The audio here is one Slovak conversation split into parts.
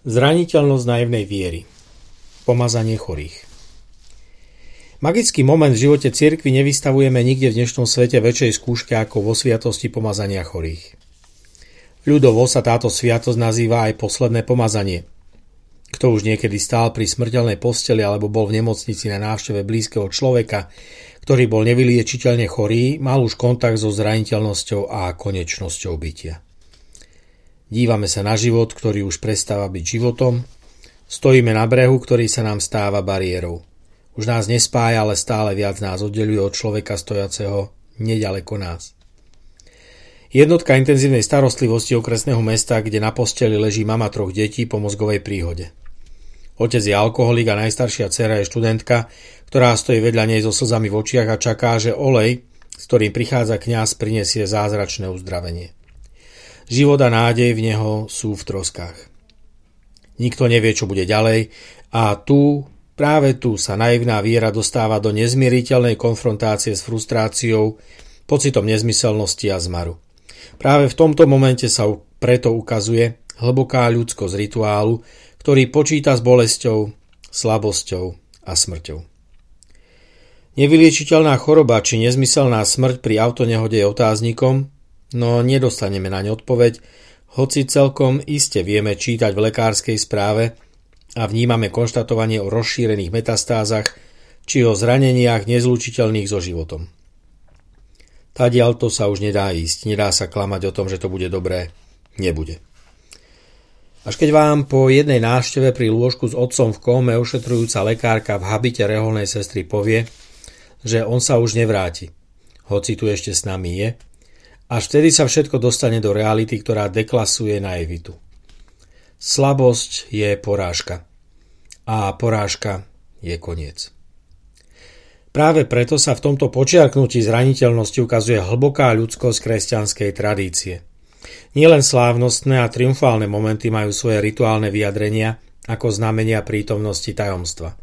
Zraniteľnosť naivnej viery. Pomazanie chorých. Magický moment v živote cirkvi nevystavujeme nikde v dnešnom svete väčšej skúške ako vo sviatosti pomazania chorých. Ľudovo sa táto sviatosť nazýva aj posledné pomazanie. Kto už niekedy stál pri smrteľnej posteli alebo bol v nemocnici na návšteve blízkeho človeka, ktorý bol nevyliečiteľne chorý, mal už kontakt so zraniteľnosťou a konečnosťou bytia. Dívame sa na život, ktorý už prestáva byť životom. Stojíme na brehu, ktorý sa nám stáva bariérou. Už nás nespája, ale stále viac nás oddeluje od človeka stojaceho nedaleko nás. Jednotka intenzívnej starostlivosti okresného mesta, kde na posteli leží mama troch detí po mozgovej príhode. Otec je alkoholik a najstaršia dcera je študentka, ktorá stojí vedľa nej so slzami v očiach a čaká, že olej, s ktorým prichádza kňaz, prinesie zázračné uzdravenie. Život a nádej v neho sú v troskách. Nikto nevie, čo bude ďalej a tu, práve tu sa naivná viera dostáva do nezmieriteľnej konfrontácie s frustráciou, pocitom nezmyselnosti a zmaru. Práve v tomto momente sa preto ukazuje hlboká ľudskosť rituálu, ktorý počíta s bolesťou, slabosťou a smrťou. Nevyliečiteľná choroba či nezmyselná smrť pri autonehode je otáznikom, no nedostaneme na ne odpoveď, hoci celkom iste vieme čítať v lekárskej správe a vnímame konštatovanie o rozšírených metastázach či o zraneniach nezlučiteľných so životom. Tadiaľ to sa už nedá ísť, nedá sa klamať o tom, že to bude dobré. Nebude. Až keď vám po jednej návšteve pri lôžku s otcom v kóme ošetrujúca lekárka v habite reholnej sestry povie, že on sa už nevráti, hoci tu ešte s nami je, až vtedy sa všetko dostane do reality, ktorá deklasuje naivitu. Slabosť je porážka. A porážka je koniec. Práve preto sa v tomto počiarknutí zraniteľnosti ukazuje hlboká ľudskosť kresťanskej tradície. Nielen slávnostné a triumfálne momenty majú svoje rituálne vyjadrenia ako znamenia prítomnosti tajomstva.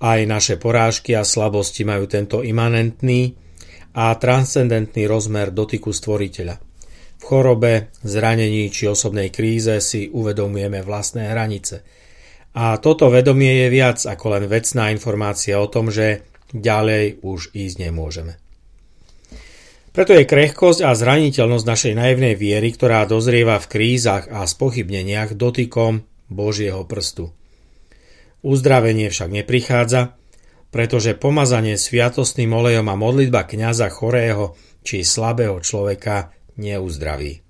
Aj naše porážky a slabosti majú tento imanentný, a transcendentný rozmer dotyku stvoriteľa. V chorobe, zranení či osobnej kríze si uvedomujeme vlastné hranice. A toto vedomie je viac ako len vecná informácia o tom, že ďalej už ísť nemôžeme. Preto je krehkosť a zraniteľnosť našej naivnej viery, ktorá dozrieva v krízach a spochybneniach dotykom Božieho prstu. Uzdravenie však neprichádza, pretože pomazanie sviatostným olejom a modlitba kňaza chorého či slabého človeka neuzdraví.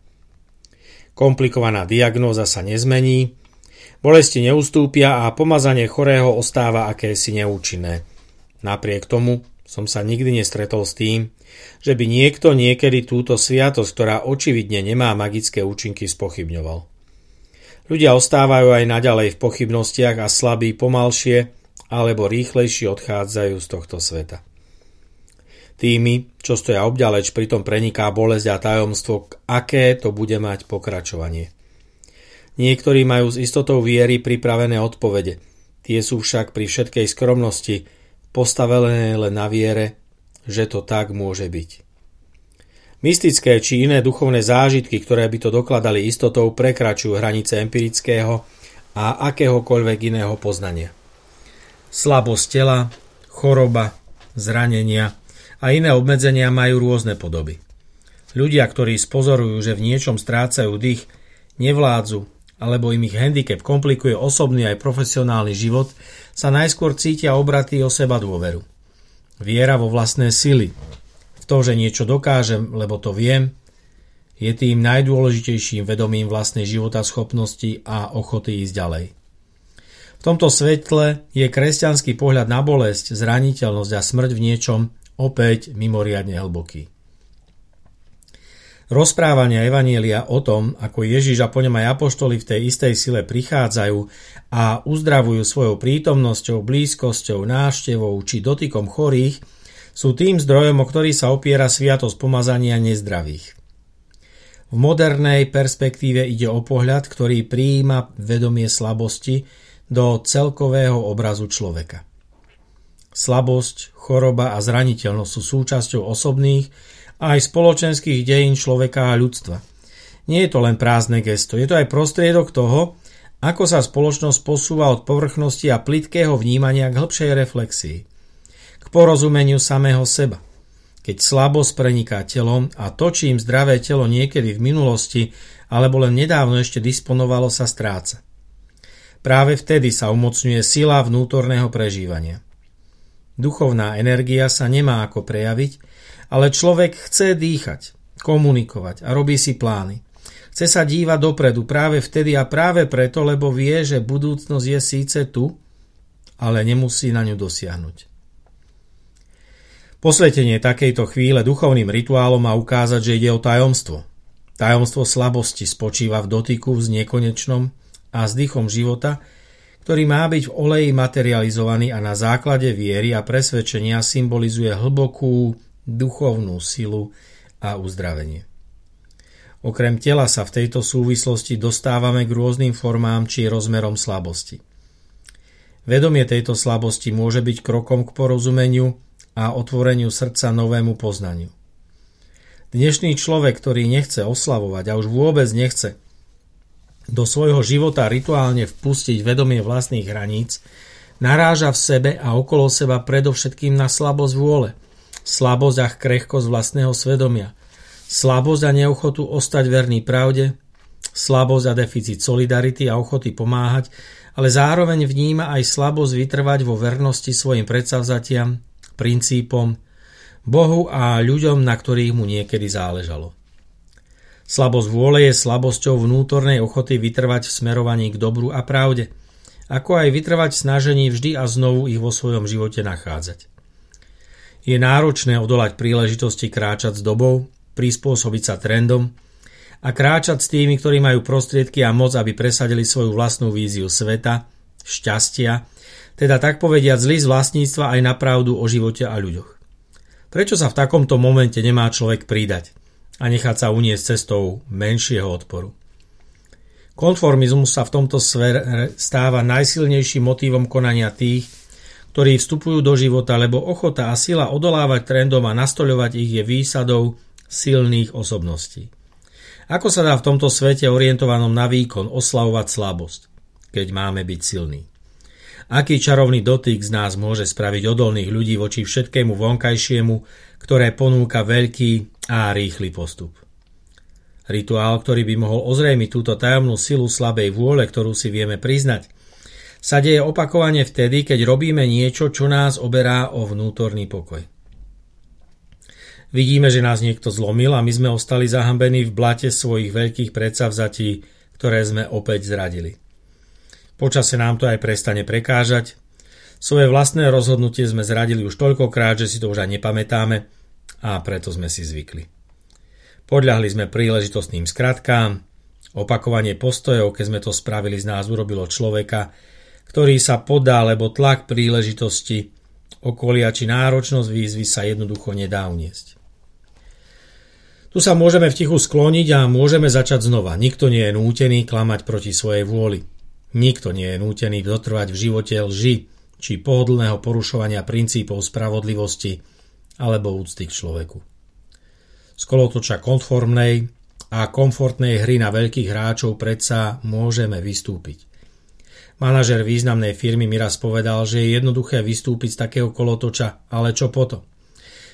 Komplikovaná diagnóza sa nezmení, bolesti neustúpia a pomazanie chorého ostáva akési neúčinné. Napriek tomu som sa nikdy nestretol s tým, že by niekto niekedy túto sviatosť, ktorá očividne nemá magické účinky, spochybňoval. Ľudia ostávajú aj naďalej v pochybnostiach a slabí pomalšie alebo rýchlejšie odchádzajú z tohto sveta. Tými, čo stoja obďaleč, pritom preniká bolesť a tajomstvo, aké to bude mať pokračovanie. Niektorí majú s istotou viery pripravené odpovede, tie sú však pri všetkej skromnosti postavené len na viere, že to tak môže byť. Mystické či iné duchovné zážitky, ktoré by to dokladali istotou, prekračujú hranice empirického a akéhokoľvek iného poznania slabosť tela, choroba, zranenia a iné obmedzenia majú rôzne podoby. Ľudia, ktorí spozorujú, že v niečom strácajú dých, nevládzu alebo im ich handicap komplikuje osobný aj profesionálny život, sa najskôr cítia obratí o seba dôveru. Viera vo vlastné sily, v to, že niečo dokážem, lebo to viem, je tým najdôležitejším vedomím vlastnej života schopnosti a ochoty ísť ďalej. V tomto svetle je kresťanský pohľad na bolesť, zraniteľnosť a smrť v niečom opäť mimoriadne hlboký. Rozprávania Evanielia o tom, ako Ježiš a po ňom aj apoštoli v tej istej sile prichádzajú a uzdravujú svojou prítomnosťou, blízkosťou, návštevou či dotykom chorých, sú tým zdrojom, o ktorý sa opiera sviatosť pomazania nezdravých. V modernej perspektíve ide o pohľad, ktorý prijíma vedomie slabosti, do celkového obrazu človeka. Slabosť, choroba a zraniteľnosť sú súčasťou osobných a aj spoločenských dejín človeka a ľudstva. Nie je to len prázdne gesto, je to aj prostriedok toho, Ako sa spoločnosť posúva od povrchnosti a plitkého vnímania k hĺbšej reflexii, k porozumeniu samého seba. Keď slabosť preniká telom a to, čím zdravé telo niekedy v minulosti alebo len nedávno ešte disponovalo, sa stráca. Práve vtedy sa umocňuje sila vnútorného prežívania. Duchovná energia sa nemá ako prejaviť, ale človek chce dýchať, komunikovať a robí si plány. Chce sa dívať dopredu práve vtedy a práve preto, lebo vie, že budúcnosť je síce tu, ale nemusí na ňu dosiahnuť. Posvetenie takejto chvíle duchovným rituálom má ukázať, že ide o tajomstvo. Tajomstvo slabosti spočíva v dotyku s nekonečnom a s dýchom života, ktorý má byť v oleji materializovaný a na základe viery a presvedčenia symbolizuje hlbokú duchovnú silu a uzdravenie. Okrem tela sa v tejto súvislosti dostávame k rôznym formám či rozmerom slabosti. Vedomie tejto slabosti môže byť krokom k porozumeniu a otvoreniu srdca novému poznaniu. Dnešný človek, ktorý nechce oslavovať a už vôbec nechce do svojho života rituálne vpustiť vedomie vlastných hraníc, naráža v sebe a okolo seba predovšetkým na slabosť vôle, slabosť a krehkosť vlastného svedomia – slabosť a neochotu ostať verný pravde, slabosť a deficit solidarity a ochoty pomáhať, ale zároveň vníma aj slabosť vytrvať vo vernosti svojim predsavzatiam, princípom, Bohu a ľuďom, na ktorých mu niekedy záležalo. Slabosť vôle je slabosťou vnútornej ochoty vytrvať v smerovaní k dobru a pravde, ako aj vytrvať v snažení vždy a znovu ich vo svojom živote nachádzať. Je náročné odolať príležitosti kráčať s dobou, prispôsobiť sa trendom a kráčať s tými, ktorí majú prostriedky a moc, aby presadili svoju vlastnú víziu sveta, šťastia, teda tak povediať zlý z vlastníctva aj na pravdu o živote a ľuďoch. Prečo sa v takomto momente nemá človek pridať a nechať sa uniesť cestou menšieho odporu? Konformizmus sa v tomto sfere stáva najsilnejším motívom konania tých, ktorí vstupujú do života, lebo ochota a sila odolávať trendom a nastoľovať ich je výsadou silných osobností. Ako sa dá v tomto svete orientovanom na výkon oslavovať slabosť, keď máme byť silní? Aký čarovný dotyk z nás môže spraviť odolných ľudí voči všetkému vonkajšiemu, ktoré ponúka veľký a rýchly postup? Rituál, ktorý by mohol ozrejmiť túto tajomnú silu slabej vôle, ktorú si vieme priznať, sa deje opakovane vtedy, keď robíme niečo, čo nás oberá o vnútorný pokoj. Vidíme, že nás niekto zlomil a my sme ostali zahambení v blate svojich veľkých predsavzatí, ktoré sme opäť zradili. Počase nám to aj prestane prekážať. Svoje vlastné rozhodnutie sme zradili už toľkokrát, že si to už aj nepamätáme a preto sme si zvykli. Podľahli sme príležitostným skratkám, opakovanie postojov, keď sme to spravili z nás urobilo človeka, ktorý sa podá, lebo tlak príležitosti, okolia či náročnosť výzvy sa jednoducho nedá uniesť. Tu sa môžeme v tichu skloniť a môžeme začať znova. Nikto nie je nútený klamať proti svojej vôli. Nikto nie je nútený dotrvať v živote lži či pohodlného porušovania princípov spravodlivosti alebo úcty k človeku. Z kolotoča konformnej a komfortnej hry na veľkých hráčov predsa môžeme vystúpiť. Manažer významnej firmy mi raz povedal, že je jednoduché vystúpiť z takého kolotoča, ale čo potom?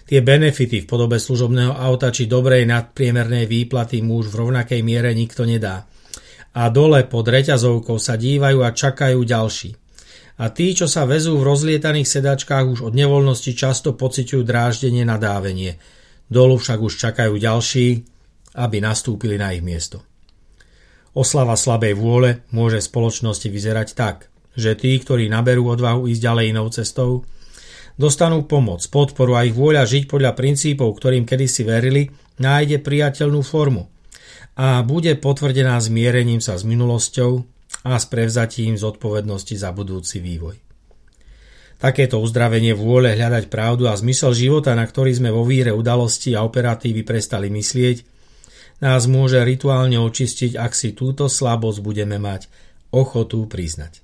Tie benefity v podobe služobného auta či dobrej nadpriemernej výplaty muž v rovnakej miere nikto nedá. A dole pod reťazovkou sa dívajú a čakajú ďalší. A tí, čo sa vezú v rozlietaných sedačkách už od nevoľnosti často pociťujú dráždenie na dávenie. Dolu však už čakajú ďalší, aby nastúpili na ich miesto. Oslava slabej vôle môže spoločnosti vyzerať tak, že tí, ktorí naberú odvahu ísť ďalej inou cestou, dostanú pomoc, podporu a ich vôľa žiť podľa princípov, ktorým kedysi verili, nájde priateľnú formu a bude potvrdená zmierením sa s minulosťou a s prevzatím zodpovednosti za budúci vývoj. Takéto uzdravenie vôle hľadať pravdu a zmysel života, na ktorý sme vo víre udalosti a operatívy prestali myslieť, nás môže rituálne očistiť, ak si túto slabosť budeme mať ochotu priznať.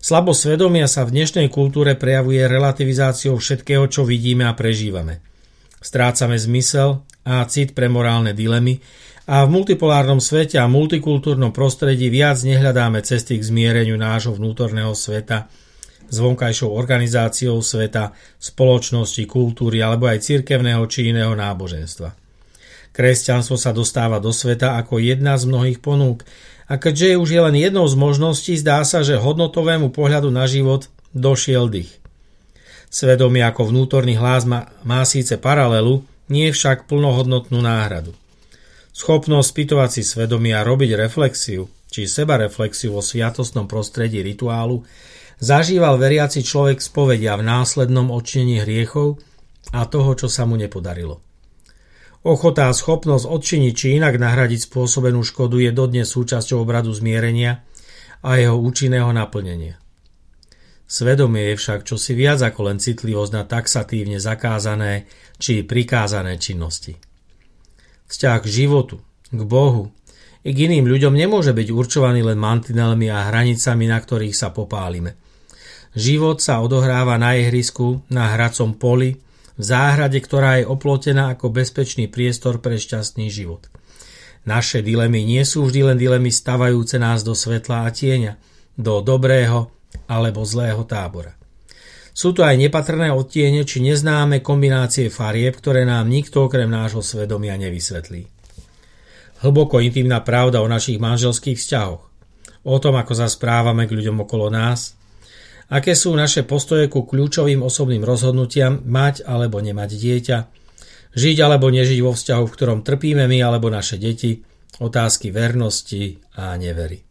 Slabosť svedomia sa v dnešnej kultúre prejavuje relativizáciou všetkého, čo vidíme a prežívame. Strácame zmysel a cit pre morálne dilemy A v multipolárnom svete a multikultúrnom prostredí viac nehľadáme cesty k zmiereniu nášho vnútorného sveta s vonkajšou organizáciou sveta, spoločnosti, kultúry alebo aj cirkevného či iného náboženstva. Kresťanstvo sa dostáva do sveta ako jedna z mnohých ponúk a keďže už je len jednou z možností, zdá sa, že hodnotovému pohľadu na život došiel dých. Svedomie ako vnútorný hlas má, má síce paralelu, nie však plnohodnotnú náhradu. Schopnosť spýtovať si svedomia a robiť reflexiu, či seba reflexiu vo sviatostnom prostredí rituálu, zažíval veriaci človek spovedia v následnom odčinení hriechov a toho, čo sa mu nepodarilo. Ochota a schopnosť odčiniť či inak nahradiť spôsobenú škodu je dodnes súčasťou obradu zmierenia a jeho účinného naplnenia. Svedomie je však čosi viac ako len citlivosť na taxatívne zakázané či prikázané činnosti. Vzťah k životu, k Bohu i k iným ľuďom nemôže byť určovaný len mantinelmi a hranicami, na ktorých sa popálime. Život sa odohráva na ihrisku, na hracom poli, v záhrade, ktorá je oplotená ako bezpečný priestor pre šťastný život. Naše dilemy nie sú vždy len dilemy stavajúce nás do svetla a tieňa, do dobrého alebo zlého tábora. Sú tu aj nepatrné odtiene či neznáme kombinácie farieb, ktoré nám nikto okrem nášho svedomia nevysvetlí. Hlboko intimná pravda o našich manželských vzťahoch, o tom, ako sa správame k ľuďom okolo nás, aké sú naše postoje ku kľúčovým osobným rozhodnutiam mať alebo nemať dieťa, žiť alebo nežiť vo vzťahu, v ktorom trpíme my alebo naše deti, otázky vernosti a nevery.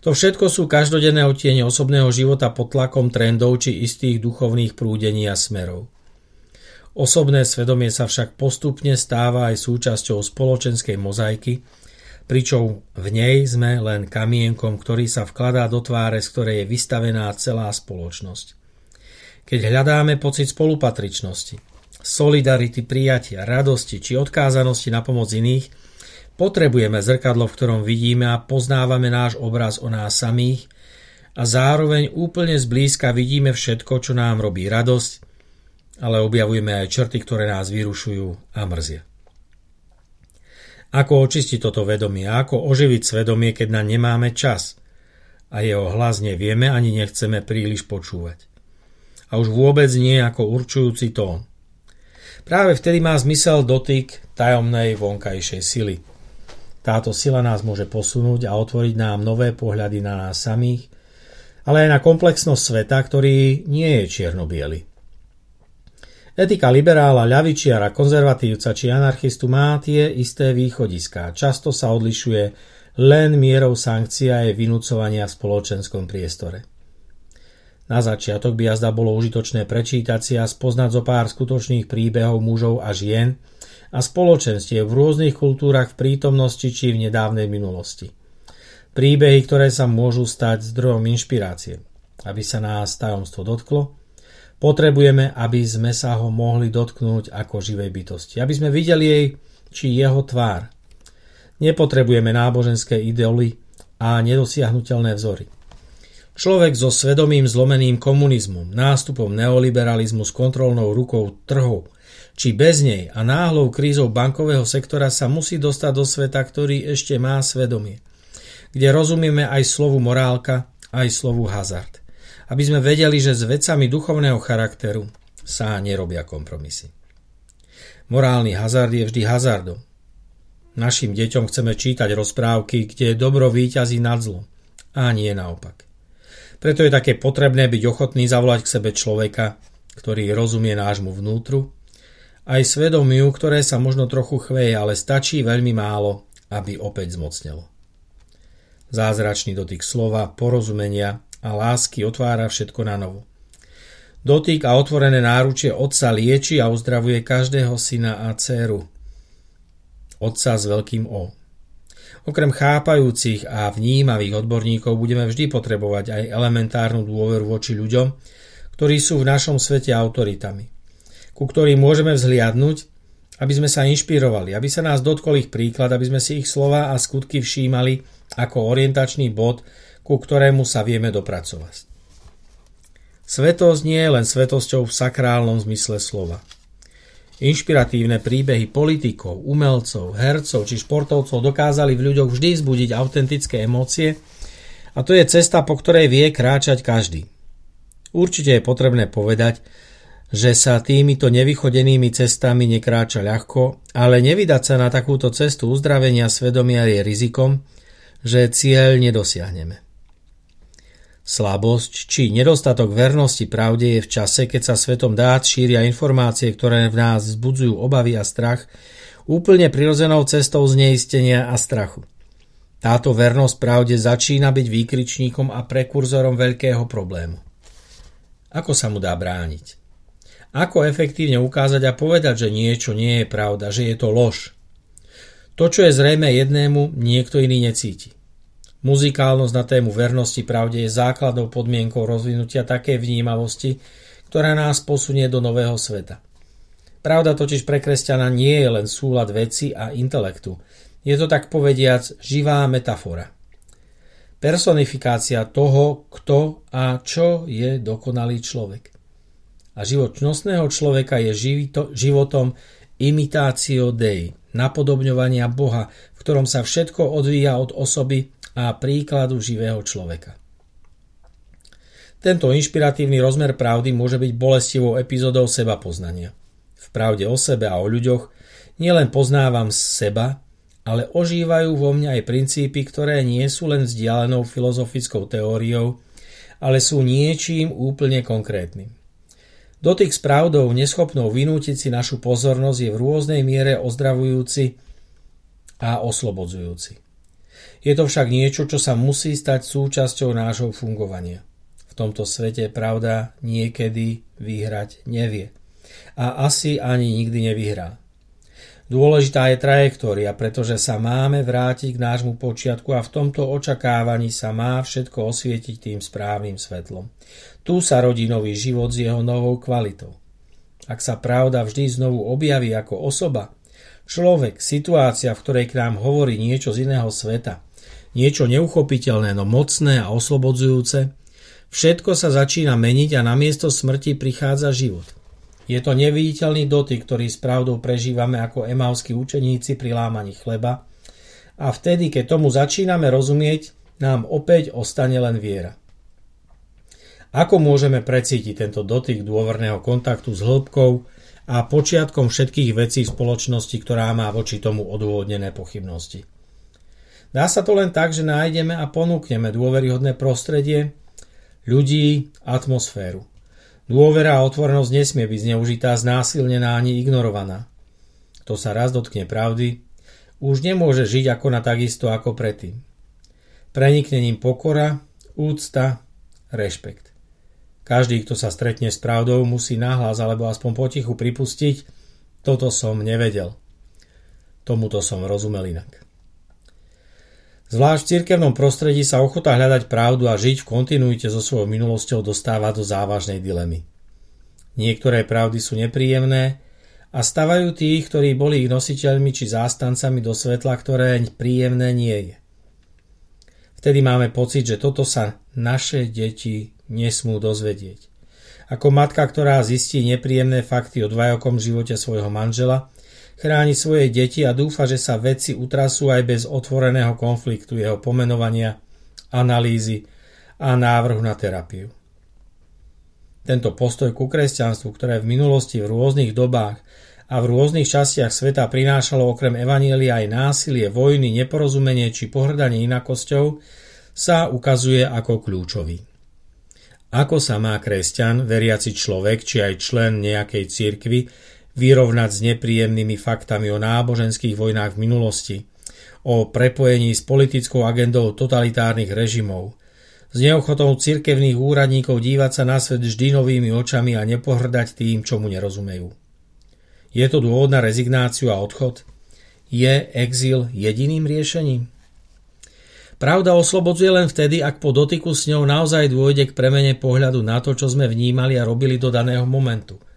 To všetko sú každodenné otiene osobného života pod tlakom trendov či istých duchovných prúdení a smerov. Osobné svedomie sa však postupne stáva aj súčasťou spoločenskej mozaiky, pričom v nej sme len kamienkom, ktorý sa vkladá do tváre, z ktorej je vystavená celá spoločnosť. Keď hľadáme pocit spolupatričnosti, solidarity, prijatia, radosti či odkázanosti na pomoc iných, Potrebujeme zrkadlo, v ktorom vidíme a poznávame náš obraz o nás samých a zároveň úplne zblízka vidíme všetko, čo nám robí radosť, ale objavujeme aj črty, ktoré nás vyrušujú a mrzia. Ako očistiť toto vedomie? Ako oživiť svedomie, keď na nemáme čas? A jeho hlas nevieme ani nechceme príliš počúvať. A už vôbec nie ako určujúci tón. Práve vtedy má zmysel dotyk tajomnej vonkajšej sily – táto sila nás môže posunúť a otvoriť nám nové pohľady na nás samých, ale aj na komplexnosť sveta, ktorý nie je čierno -biely. Etika liberála, ľavičiara, konzervatívca či anarchistu má tie isté východiská. Často sa odlišuje len mierou sankcia je vynúcovania v spoločenskom priestore. Na začiatok by jazda bolo užitočné prečítať si a spoznať zo pár skutočných príbehov mužov a žien, a spoločenstiev v rôznych kultúrach v prítomnosti či v nedávnej minulosti. Príbehy, ktoré sa môžu stať zdrojom inšpirácie. Aby sa nás tajomstvo dotklo, potrebujeme, aby sme sa ho mohli dotknúť ako živej bytosti. Aby sme videli jej či jeho tvár. Nepotrebujeme náboženské ideoly a nedosiahnutelné vzory. Človek so svedomým zlomeným komunizmom, nástupom neoliberalizmu s kontrolnou rukou trhov či bez nej a náhlou krízou bankového sektora sa musí dostať do sveta, ktorý ešte má svedomie, kde rozumieme aj slovu morálka, aj slovu hazard. Aby sme vedeli, že s vecami duchovného charakteru sa nerobia kompromisy. Morálny hazard je vždy hazardom. Našim deťom chceme čítať rozprávky, kde dobro výťazí nad zlom. A nie naopak. Preto je také potrebné byť ochotný zavolať k sebe človeka, ktorý rozumie nášmu vnútru aj svedomiu, ktoré sa možno trochu chveje, ale stačí veľmi málo, aby opäť zmocnelo. Zázračný dotyk slova, porozumenia a lásky otvára všetko na novo. Dotyk a otvorené náručie otca lieči a uzdravuje každého syna a dceru. Otca s veľkým O. Okrem chápajúcich a vnímavých odborníkov budeme vždy potrebovať aj elementárnu dôveru voči ľuďom, ktorí sú v našom svete autoritami ku ktorým môžeme vzhliadnúť, aby sme sa inšpirovali, aby sa nás dotkol ich príklad, aby sme si ich slova a skutky všímali ako orientačný bod, ku ktorému sa vieme dopracovať. Svetosť nie je len svetosťou v sakrálnom zmysle slova. Inšpiratívne príbehy politikov, umelcov, hercov či športovcov dokázali v ľuďoch vždy zbudiť autentické emócie a to je cesta, po ktorej vie kráčať každý. Určite je potrebné povedať, že sa týmito nevychodenými cestami nekráča ľahko, ale nevydať sa na takúto cestu uzdravenia svedomia je rizikom, že cieľ nedosiahneme. Slabosť či nedostatok vernosti pravde je v čase, keď sa svetom dát šíria informácie, ktoré v nás vzbudzujú obavy a strach, úplne prirodzenou cestou zneistenia a strachu. Táto vernosť pravde začína byť výkričníkom a prekurzorom veľkého problému. Ako sa mu dá brániť? Ako efektívne ukázať a povedať, že niečo nie je pravda, že je to lož? To, čo je zrejme jednému, niekto iný necíti. Muzikálnosť na tému vernosti pravde je základnou podmienkou rozvinutia takej vnímavosti, ktorá nás posunie do nového sveta. Pravda totiž pre kresťana nie je len súlad veci a intelektu. Je to tak povediac živá metafora. Personifikácia toho, kto a čo je dokonalý človek. A život čnostného človeka je živito, životom imitácio Dei, napodobňovania Boha, v ktorom sa všetko odvíja od osoby a príkladu živého človeka. Tento inšpiratívny rozmer pravdy môže byť bolestivou epizódou seba poznania. V pravde o sebe a o ľuďoch nielen poznávam seba, ale ožívajú vo mne aj princípy, ktoré nie sú len vzdialenou filozofickou teóriou, ale sú niečím úplne konkrétnym. Dotyk s pravdou, neschopnou vynútiť si našu pozornosť, je v rôznej miere ozdravujúci a oslobodzujúci. Je to však niečo, čo sa musí stať súčasťou nášho fungovania. V tomto svete pravda niekedy vyhrať nevie. A asi ani nikdy nevyhrá. Dôležitá je trajektória, pretože sa máme vrátiť k nášmu počiatku a v tomto očakávaní sa má všetko osvietiť tým správnym svetlom. Tu sa rodí nový život s jeho novou kvalitou. Ak sa pravda vždy znovu objaví ako osoba, človek, situácia, v ktorej k nám hovorí niečo z iného sveta, niečo neuchopiteľné, no mocné a oslobodzujúce, všetko sa začína meniť a na miesto smrti prichádza život. Je to neviditeľný dotyk, ktorý s pravdou prežívame ako emavskí učeníci pri lámaní chleba a vtedy, keď tomu začíname rozumieť, nám opäť ostane len viera. Ako môžeme precítiť tento dotyk dôverného kontaktu s hĺbkou a počiatkom všetkých vecí spoločnosti, ktorá má voči tomu odôvodnené pochybnosti? Dá sa to len tak, že nájdeme a ponúkneme dôveryhodné prostredie, ľudí, atmosféru. Dôvera a otvorenosť nesmie byť zneužitá, znásilnená ani ignorovaná. Kto sa raz dotkne pravdy, už nemôže žiť ako na takisto ako predtým. Prenikne ním pokora, úcta, rešpekt. Každý, kto sa stretne s pravdou, musí náhlas alebo aspoň potichu pripustiť, toto som nevedel. Tomuto som rozumel inak. Zvlášť v cirkevnom prostredí sa ochota hľadať pravdu a žiť v kontinuite so svojou minulosťou dostáva do závažnej dilemy. Niektoré pravdy sú nepríjemné a stavajú tých, ktorí boli ich nositeľmi či zástancami do svetla, ktoré príjemné nie je. Vtedy máme pocit, že toto sa naše deti nesmú dozvedieť. Ako matka, ktorá zistí nepríjemné fakty o dvajokom živote svojho manžela, chráni svoje deti a dúfa, že sa veci utrasú aj bez otvoreného konfliktu, jeho pomenovania, analýzy a návrhu na terapiu. Tento postoj ku kresťanstvu, ktoré v minulosti v rôznych dobách a v rôznych častiach sveta prinášalo okrem evanielia aj násilie, vojny, neporozumenie či pohrdanie inakosťou, sa ukazuje ako kľúčový. Ako sa má kresťan, veriaci človek či aj člen nejakej cirkvy vyrovnať s nepríjemnými faktami o náboženských vojnách v minulosti, o prepojení s politickou agendou totalitárnych režimov, s neochotou cirkevných úradníkov dívať sa na svet vždy novými očami a nepohrdať tým, čo mu nerozumejú. Je to dôvod na rezignáciu a odchod? Je exil jediným riešením? Pravda oslobodzuje len vtedy, ak po dotyku s ňou naozaj dôjde k premene pohľadu na to, čo sme vnímali a robili do daného momentu –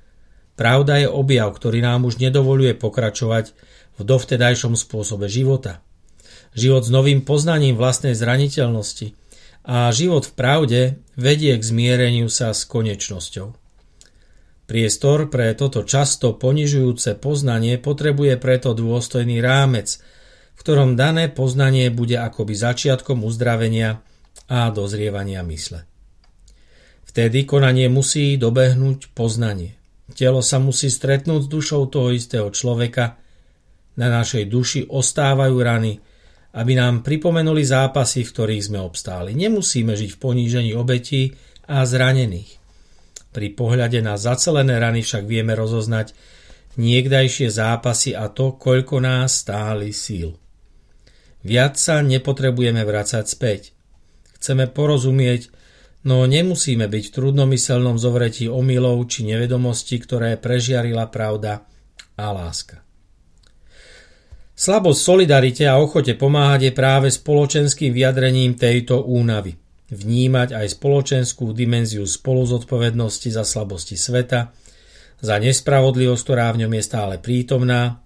Pravda je objav, ktorý nám už nedovoluje pokračovať v dovtedajšom spôsobe života. Život s novým poznaním vlastnej zraniteľnosti a život v pravde vedie k zmiereniu sa s konečnosťou. Priestor pre toto často ponižujúce poznanie potrebuje preto dôstojný rámec, v ktorom dané poznanie bude akoby začiatkom uzdravenia a dozrievania mysle. Vtedy konanie musí dobehnúť poznanie. Telo sa musí stretnúť s dušou toho istého človeka, na našej duši ostávajú rany, aby nám pripomenuli zápasy, v ktorých sme obstáli. Nemusíme žiť v ponížení obetí a zranených. Pri pohľade na zacelené rany však vieme rozoznať niekdajšie zápasy a to, koľko nás stáli síl. Viac sa nepotrebujeme vrácať späť. Chceme porozumieť, no nemusíme byť v trudnomyselnom zovretí omylov či nevedomosti, ktoré prežiarila pravda a láska. Slabosť solidarite a ochote pomáhať je práve spoločenským vyjadrením tejto únavy vnímať aj spoločenskú dimenziu spoluzodpovednosti za slabosti sveta, za nespravodlivosť, ktorá v ňom je stále prítomná,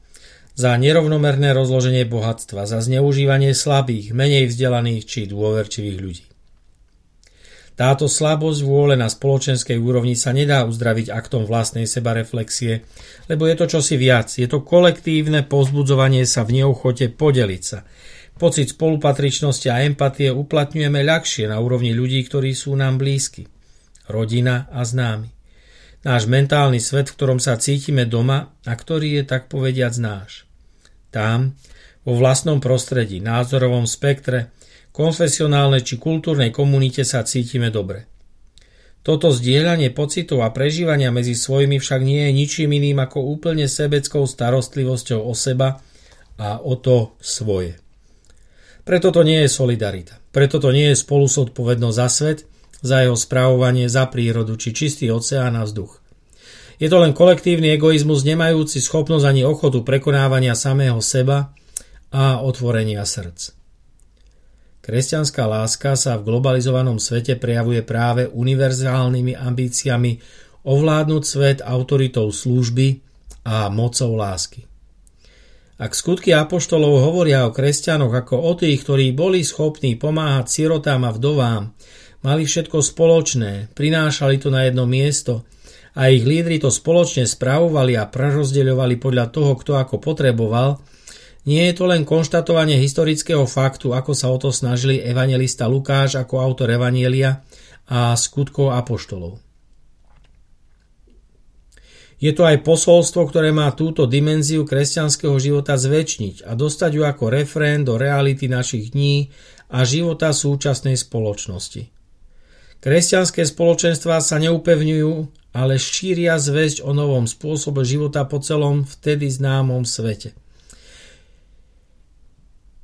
za nerovnomerné rozloženie bohatstva, za zneužívanie slabých, menej vzdelaných či dôverčivých ľudí. Táto slabosť vôle na spoločenskej úrovni sa nedá uzdraviť aktom vlastnej sebareflexie, lebo je to čosi viac, je to kolektívne pozbudzovanie sa v neochote podeliť sa, Pocit spolupatričnosti a empatie uplatňujeme ľahšie na úrovni ľudí, ktorí sú nám blízki. Rodina a známi. Náš mentálny svet, v ktorom sa cítime doma a ktorý je tak povediac náš. Tam, vo vlastnom prostredí, názorovom spektre, konfesionálnej či kultúrnej komunite sa cítime dobre. Toto zdieľanie pocitov a prežívania medzi svojimi však nie je ničím iným ako úplne sebeckou starostlivosťou o seba a o to svoje. Preto to nie je solidarita. Preto to nie je spolu zodpovednosť za svet, za jeho správovanie, za prírodu či čistý oceán a vzduch. Je to len kolektívny egoizmus nemajúci schopnosť ani ochotu prekonávania samého seba a otvorenia srdc. Kresťanská láska sa v globalizovanom svete prejavuje práve univerzálnymi ambíciami ovládnuť svet autoritou služby a mocou lásky. Ak skutky apoštolov hovoria o kresťanoch ako o tých, ktorí boli schopní pomáhať sirotám a vdovám, mali všetko spoločné, prinášali to na jedno miesto a ich lídry to spoločne spravovali a prerozdeľovali podľa toho, kto ako potreboval, nie je to len konštatovanie historického faktu, ako sa o to snažili evangelista Lukáš ako autor Evanielia a skutkov apoštolov. Je to aj posolstvo, ktoré má túto dimenziu kresťanského života zväčšniť a dostať ju ako refrén do reality našich dní a života súčasnej spoločnosti. Kresťanské spoločenstvá sa neupevňujú, ale šíria zväzť o novom spôsobe života po celom vtedy známom svete.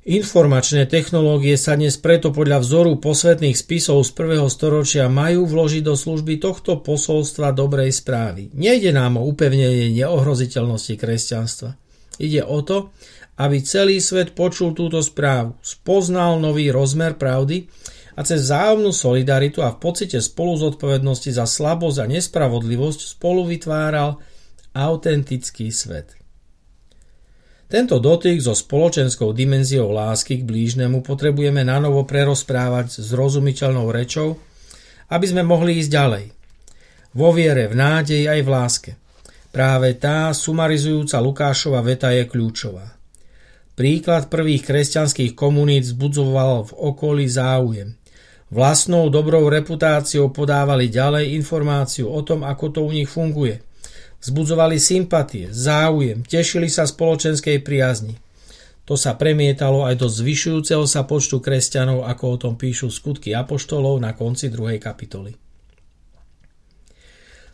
Informačné technológie sa dnes preto podľa vzoru posvetných spisov z prvého storočia majú vložiť do služby tohto posolstva dobrej správy. Nejde nám o upevnenie neohroziteľnosti kresťanstva. Ide o to, aby celý svet počul túto správu, spoznal nový rozmer pravdy a cez vzájomnú solidaritu a v pocite spolu zodpovednosti za slabosť a nespravodlivosť spolu vytváral autentický svet. Tento dotyk so spoločenskou dimenziou lásky k blížnemu potrebujeme nanovo prerozprávať s rozumiteľnou rečou, aby sme mohli ísť ďalej. Vo viere, v nádeji aj v láske. Práve tá sumarizujúca Lukášova veta je kľúčová. Príklad prvých kresťanských komunít zbudzoval v okolí záujem. Vlastnou dobrou reputáciou podávali ďalej informáciu o tom, ako to u nich funguje – Zbudzovali sympatie, záujem, tešili sa spoločenskej priazni. To sa premietalo aj do zvyšujúceho sa počtu kresťanov, ako o tom píšu skutky apoštolov na konci druhej kapitoly.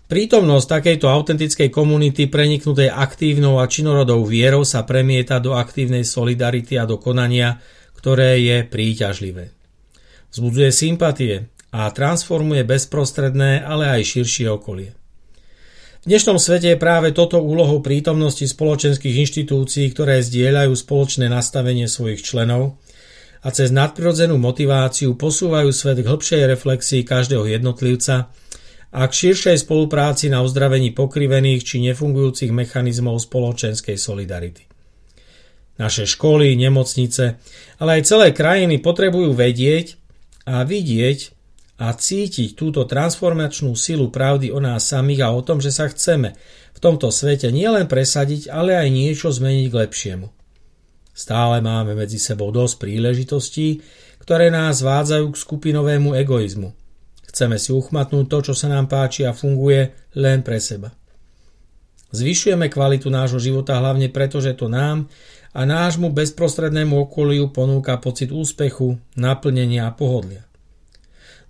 Prítomnosť takejto autentickej komunity preniknutej aktívnou a činorodou vierou sa premieta do aktívnej solidarity a do konania, ktoré je príťažlivé. Vzbudzuje sympatie a transformuje bezprostredné, ale aj širšie okolie. V dnešnom svete je práve toto úlohou prítomnosti spoločenských inštitúcií, ktoré zdieľajú spoločné nastavenie svojich členov a cez nadprirodzenú motiváciu posúvajú svet k hĺbšej reflexii každého jednotlivca a k širšej spolupráci na uzdravení pokrivených či nefungujúcich mechanizmov spoločenskej solidarity. Naše školy, nemocnice, ale aj celé krajiny potrebujú vedieť a vidieť, a cítiť túto transformačnú silu pravdy o nás samých a o tom, že sa chceme v tomto svete nielen presadiť, ale aj niečo zmeniť k lepšiemu. Stále máme medzi sebou dosť príležitostí, ktoré nás vádzajú k skupinovému egoizmu. Chceme si uchmatnúť to, čo sa nám páči a funguje len pre seba. Zvyšujeme kvalitu nášho života hlavne preto, že to nám a nášmu bezprostrednému okoliu ponúka pocit úspechu, naplnenia a pohodlia.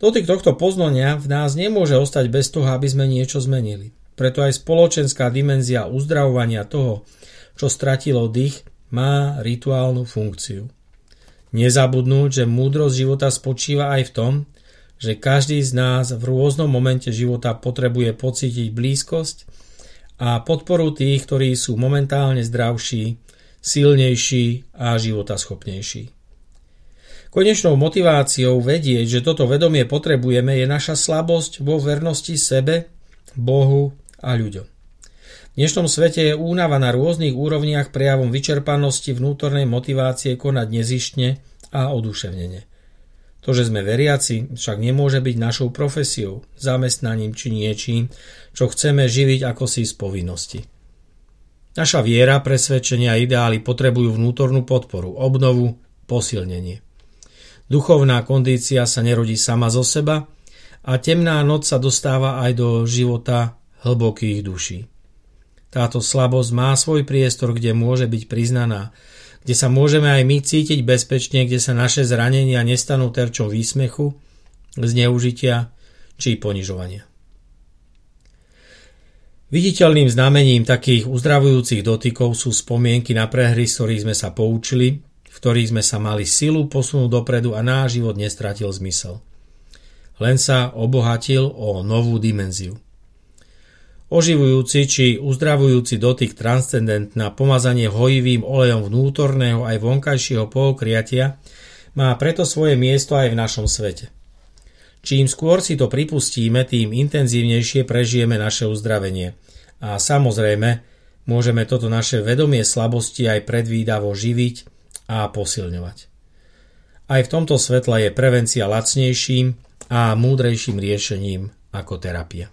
Dotyk tohto poznania v nás nemôže ostať bez toho, aby sme niečo zmenili. Preto aj spoločenská dimenzia uzdravovania toho, čo stratilo dých, má rituálnu funkciu. Nezabudnúť, že múdrosť života spočíva aj v tom, že každý z nás v rôznom momente života potrebuje pocítiť blízkosť a podporu tých, ktorí sú momentálne zdravší, silnejší a životaschopnejší. Konečnou motiváciou vedieť, že toto vedomie potrebujeme, je naša slabosť vo vernosti sebe, Bohu a ľuďom. V dnešnom svete je únava na rôznych úrovniach prejavom vyčerpanosti vnútornej motivácie konať nezištne a oduševnenie. To, že sme veriaci, však nemôže byť našou profesiou, zamestnaním či niečím, čo chceme živiť ako si z povinnosti. Naša viera, presvedčenia a ideály potrebujú vnútornú podporu, obnovu, posilnenie. Duchovná kondícia sa nerodí sama zo seba a temná noc sa dostáva aj do života hlbokých duší. Táto slabosť má svoj priestor, kde môže byť priznaná, kde sa môžeme aj my cítiť bezpečne, kde sa naše zranenia nestanú terčom výsmechu, zneužitia či ponižovania. Viditeľným znamením takých uzdravujúcich dotykov sú spomienky na prehry, z ktorých sme sa poučili ktorých sme sa mali silu posunúť dopredu a náš život nestratil zmysel. Len sa obohatil o novú dimenziu. Oživujúci či uzdravujúci dotyk transcendent na pomazanie hojivým olejom vnútorného aj vonkajšieho pookriatia má preto svoje miesto aj v našom svete. Čím skôr si to pripustíme, tým intenzívnejšie prežijeme naše uzdravenie. A samozrejme, môžeme toto naše vedomie slabosti aj predvídavo živiť a posilňovať. Aj v tomto svetle je prevencia lacnejším a múdrejším riešením ako terapia.